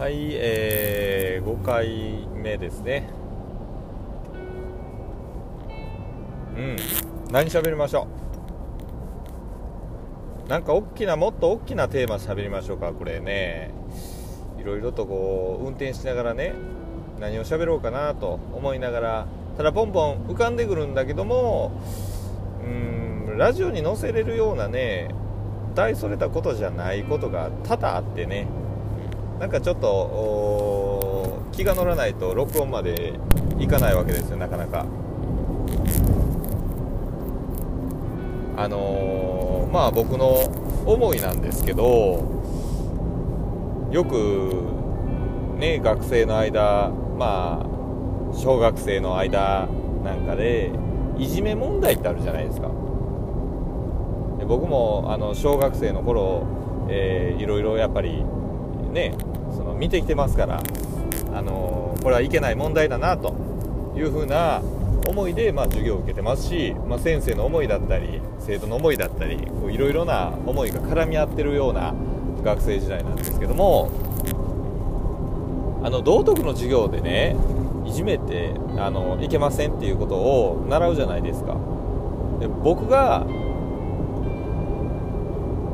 はい、えー、5回目ですね。うん。何喋りましょう？なんか大きなもっと大きなテーマ喋りましょうかこれね。いろいろとこう運転しながらね何を喋ろうかなと思いながらただポンポン浮かんでくるんだけどもうんラジオに載せれるようなね大それたことじゃないことが多々あってね。なんかちょっと気が乗らないと録音までいかないわけですよなかなか。あのー、まあ僕の思いなんですけどよくね学生の間まあ小学生の間なんかでいじめ問題ってあるじゃないですか。で僕もあの小学生の頃、えー、いろいろやっぱりね見てきてますから、あのこれはいけない問題だなというふうな思いで、まあ、授業を受けてますし、まあ、先生の思いだったり生徒の思いだったりいろいろな思いが絡み合ってるような学生時代なんですけどもあの道徳の授業でねいじめてあのいけませんっていうことを習うじゃないですか。で僕が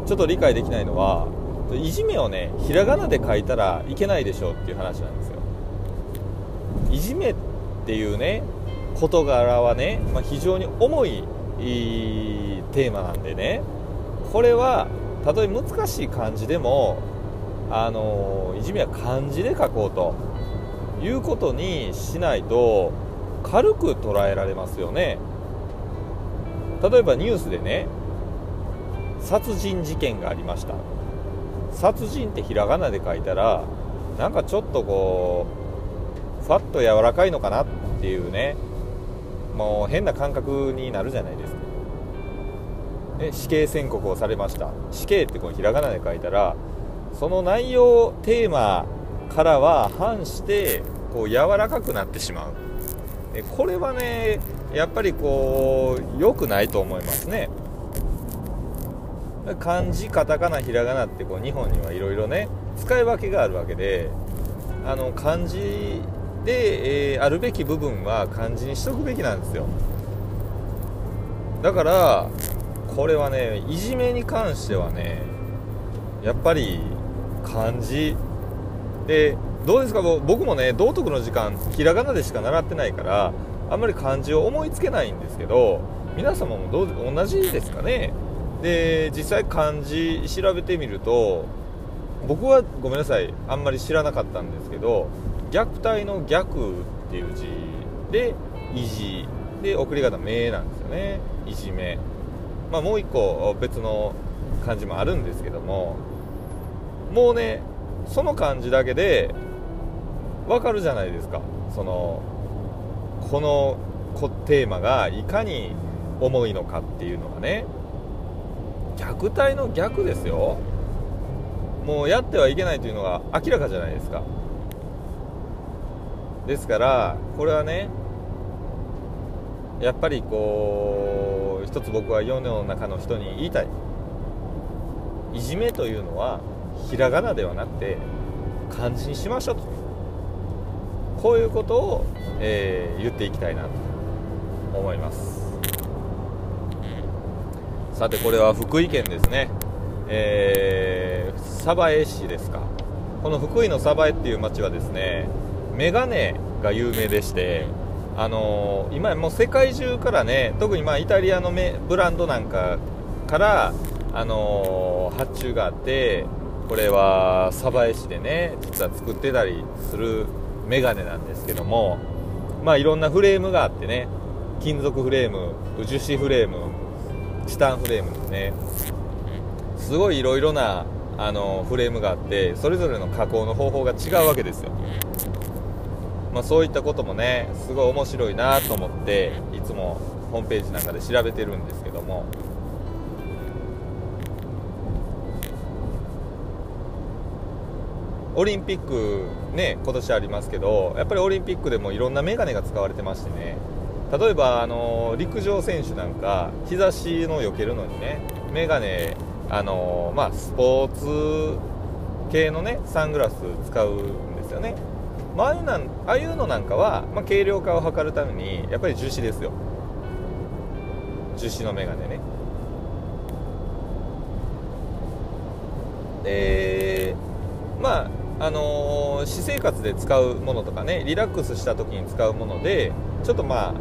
ちょっと理解できないのはいじめをねひらがなで書いたらいけないでしょうっていう話なんですよ。いじめっていうね事柄はね、まあ、非常に重いテーマなんでねこれはたとえ難しい漢字でもあのいじめは漢字で書こうということにしないと軽く捉えられますよね。例えばニュースでね殺人事件がありました。殺人ってひらがなで書いたらなんかちょっとこうふわっと柔らかいのかなっていうねもう変な感覚になるじゃないですか、ね、死刑宣告をされました。死刑ってこうひらがなで書いたらその内容テーマからは反してこう柔らかくなってしまう。これはねやっぱりこう良くないと思いますね。漢字カタカナひらがなってこう日本にはいろいろね使い分けがあるわけであの漢字で、えー、あるべき部分は漢字にしとくべきなんですよ。だからこれはねいじめに関してはねやっぱり漢字でどうですか？僕もね道徳の時間ひらがなでしか習ってないからあんまり漢字を思いつけないんですけど皆様もどう同じですかね？で実際漢字調べてみると僕はごめんなさいあんまり知らなかったんですけど虐待の逆っていう字でいじで送り方名なんですよね。いじめまあもう一個別の漢字もあるんですけどももうねその漢字だけでわかるじゃないですか。そのこのテーマがいかに重いのかっていうのがね。虐待の逆ですよ。もうやってはいけないというのが明らかじゃないですか。ですからこれはねやっぱりこう一つ僕は世の中の人に言いたい。いじめというのはひらがなではなくて漢字にしましょうと。こういうことを、えー、言っていきたいなと思います。さてこれは福井県ですね、えー、鯖江市ですか。この福井の鯖江っていう町はですねメガネが有名でしてあのー、今もう世界中からね特にまあイタリアのブランドなんかから、あのー、発注があってこれは鯖江市でね実は作ってたりするメガネなんですけどもまあいろんなフレームがあってね金属フレーム樹脂フレームチタンフレームですねすごいいろいろなあのフレームがあってそれぞれの加工の方法が違うわけですよ、まあ、そういったこともねすごい面白いなと思っていつもホームページなんかで調べてるんですけども。オリンピックね今年ありますけどやっぱりオリンピックでもいろんなメガネが使われてましてね。例えばあの陸上選手なんか日差しの避けるのにねメガネあのまあ、スポーツ系のねサングラス使うんですよね、まあ、あいうなんああいうのなんかは、まあ、軽量化を図るためにやっぱり樹脂ですよ。樹脂のメガネね。でまああのー、私生活で使うものとかねリラックスした時に使うものでちょっとまあ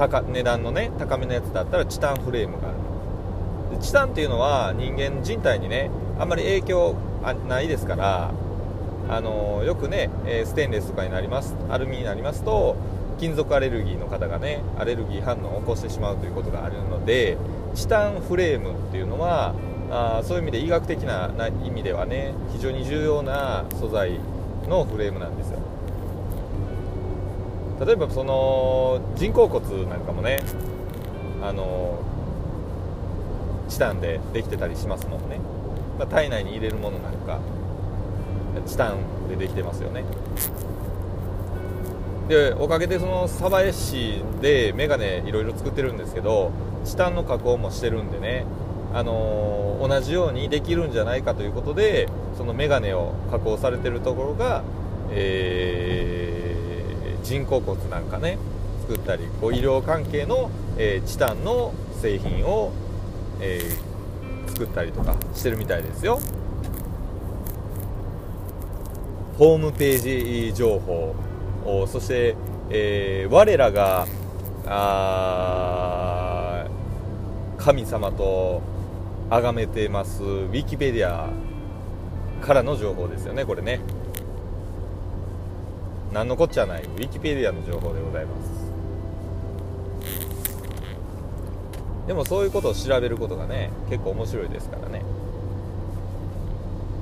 高値段のね高めのやつだったらチタンフレームがあるチタンっていうのは人間人体にねあんまり影響ないですからあのよくねえステンレスとかになりますアルミになりますと金属アレルギーの方がねアレルギー反応を起こしてしまうということがあるのでチタンフレームっていうのはあそういう意味で医学的な意味ではね非常に重要な素材のフレームなんですよ。例えばその人工骨なんかもねあのチタンでできてたりしますもんね、まあ、体内に入れるものなんかチタンでできてますよね。でおかげでその鯖江市でメガネいろいろ作ってるんですけどチタンの加工もしてるんでねあのー、同じようにできるんじゃないかということでそのメガネを加工されてるところが、えー、人工骨なんかね作ったりこう医療関係の、えー、チタンの製品をえー、作ったりとかしてるみたいですよ。ホームページ情報そして、えー、我らがあ神様と崇めてますウィキペディアからの情報ですよねこれね。何のこっちゃない。ウィキペディアの情報でございます。でもそういうことを調べることがね結構面白いですからね。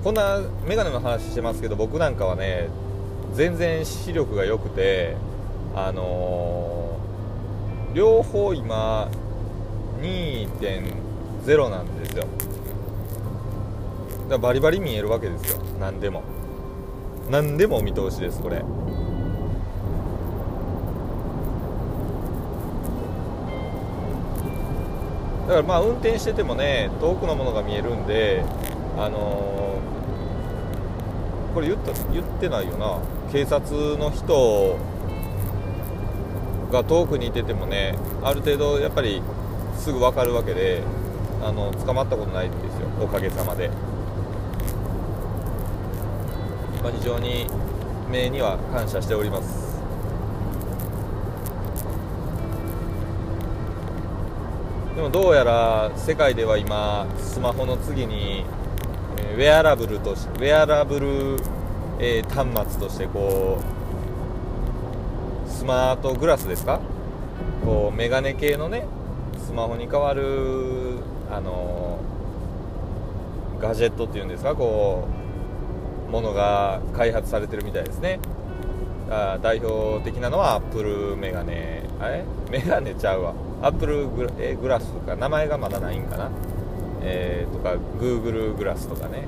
こんなメガネの話してますけど僕なんかはね全然視力が良くてあのー、両方今2.0なんですよ。だからバリバリ見えるわけですよ。何でも。何でも見通しですこれ。だからまあ運転しててもね遠くのものが見えるんであのー、これ言った言ってないよな。警察の人が遠くにいててもねある程度やっぱりすぐ分かるわけであの捕まったことないんですよ。おかげさまで、まあ、非常に目には感謝しております。でもどうやら世界では今スマホの次にウェアラブルとしウェアラブル、え、端末としてこうスマートグラスですか？こうメガネ系のねスマホに代わるあのガジェットっていうんですか？こうものが開発されてるみたいですね。あ代表的なのはアップルメガネ。あれ？メガネちゃうわ。アップルグラ,、えグラスとか名前がまだないんかな、えー、とかグーグルグラスとかね。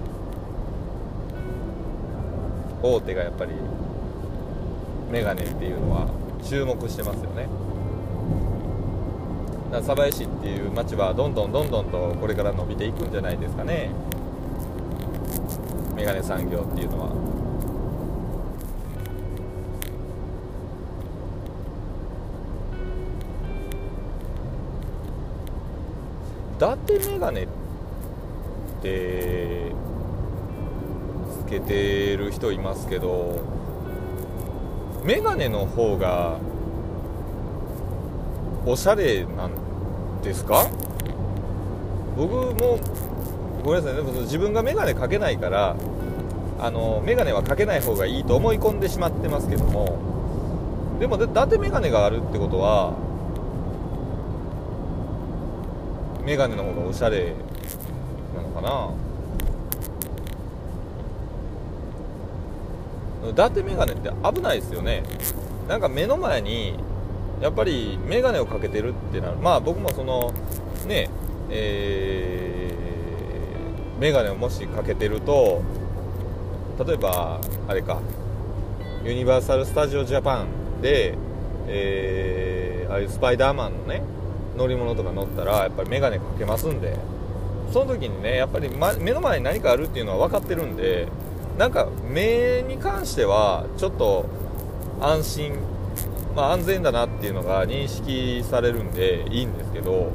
大手がやっぱりメガネっていうのは注目してますよね。鯖江市っていう街はどんどんどんどんとこれから伸びていくんじゃないですかね。メガネ産業っていうのは。達メガネってつけてる人いますけどメガネの方がおしゃれなんですか？僕もごめんなさいね。自分がメガネかけないからあのメガネはかけない方がいいと思い込んでしまってますけども。でも伊達メガネがあるってことはメガネの方がおしゃれなのかな？伊達メガネって危ないですよね。なんか目の前にやっぱりメガネをかけてるってなる。まあ僕もそのねえー、メガネをもしかけてると例えばあれかユニバーサル・スタジオ・ジャパンで、えー、ああいうスパイダーマンのね乗り物とか乗ったらやっぱり眼鏡かけますんでその時にねやっぱり、目の前に何かあるっていうのは分かってるんでなんか目に関してはちょっと安心、まあ、安全だなっていうのが認識されるんでいいんですけど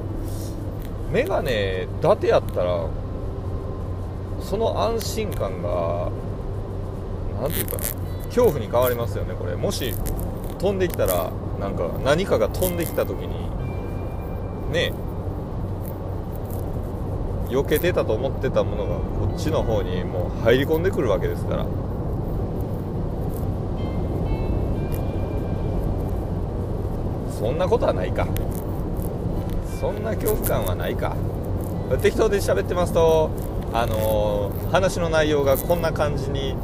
メガネ伊達やったらその安心感が何て言うかな恐怖に変わりますよねこれ。もし飛んできたらなんか何かが飛んできた時にね避けてたと思ってたものがこっちの方にもう入り込んでくるわけですから。そんなことはないか。そんな恐怖感はないか。適当で喋ってますとあのー、話の内容がこんな感じに、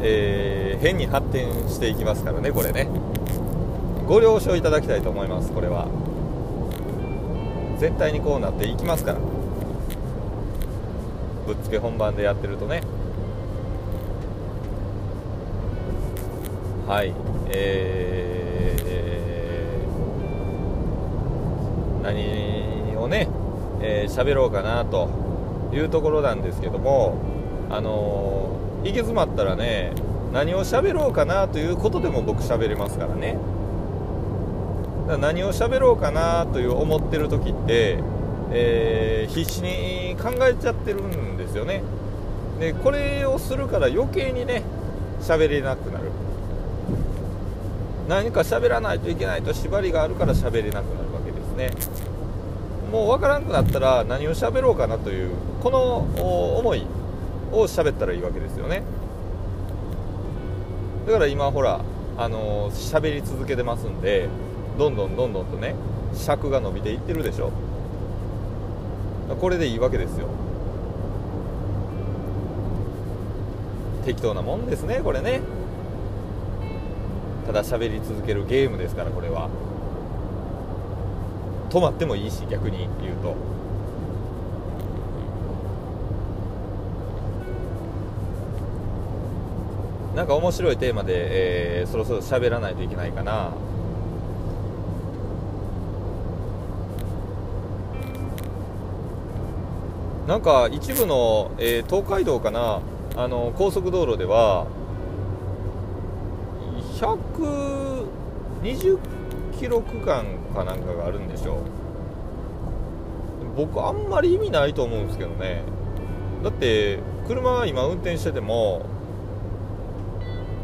えー、変に発展していきますからねこれね。ご了承いただきたいと思いますこれは。絶対にこうなっていきますから。ぶっつけ本番でやってるとね。はい。えー、何をねえー、喋ろうかなというところなんですけどもあのー、行き詰まったらね何を喋ろうかなということでも僕喋れますからね。だ何を喋ろうかなという思ってる時って、えー、必死に考えちゃってるんですよね。でこれをするから余計にね喋れなくなる。何か喋らないといけないと縛りがあるから喋れなくなるわけですね。もう分からんくなったら何を喋ろうかなというこの思いを喋ったらいいわけですよね。だから今ほらあの喋り続けてますんでどんどんどんどんとね尺が伸びていってるでしょ。これでいいわけですよ。適当なもんですねこれね。ただ喋り続けるゲームですからこれは。止まってもいいし逆に言うと。なんか面白いテーマで、えー、そろそろ喋らないといけないかな。なんか一部の、えー、東海道かなあの高速道路では120キロ区間かなんかがあるんでしょう。僕あんまり意味ないと思うんですけどね。だって車今運転してても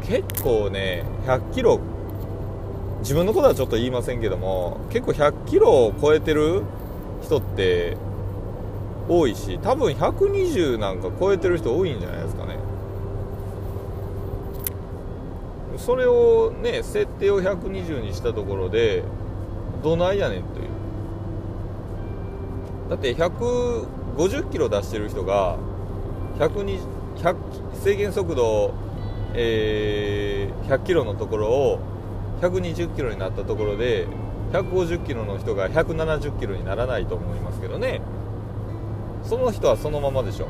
結構ね100キロ自分のことはちょっと言いませんけども結構100キロを超えてる人って多いし多分120なんか超えてる人多いんじゃないですかね。それをね設定を120にしたところでどないやねんという。だって150キロ出してる人が120 100制限速度、えー、100キロのところを120キロになったところで150キロの人が170キロにならないと思いますけどね。その人はそのままでしょ。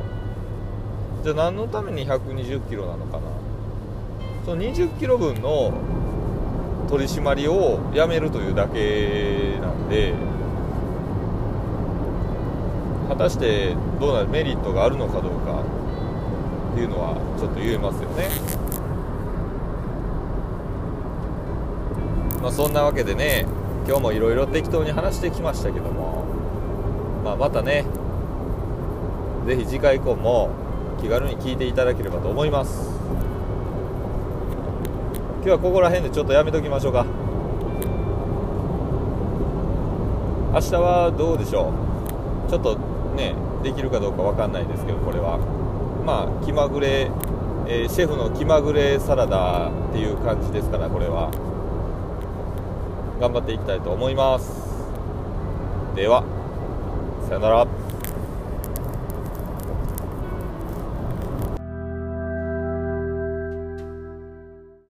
じゃあ何のために120キロなのかな。その20キロ分の取り締まりをやめるというだけなんで果たしてどうなるメリットがあるのかどうかっていうのはちょっと言えますよね。まあ、そんなわけでね今日もいろいろ適当に話してきましたけども、まあ、またね是非次回以降も気軽に聞いていただければと思います。今日はここら辺でちょっとやめときましょうか。明日はどうでしょう？ちょっとねできるかどうか分かんないですけどこれは。まあ気まぐれ、えー、シェフの気まぐれサラダっていう感じですからこれは。頑張っていきたいと思います。ではさよなら。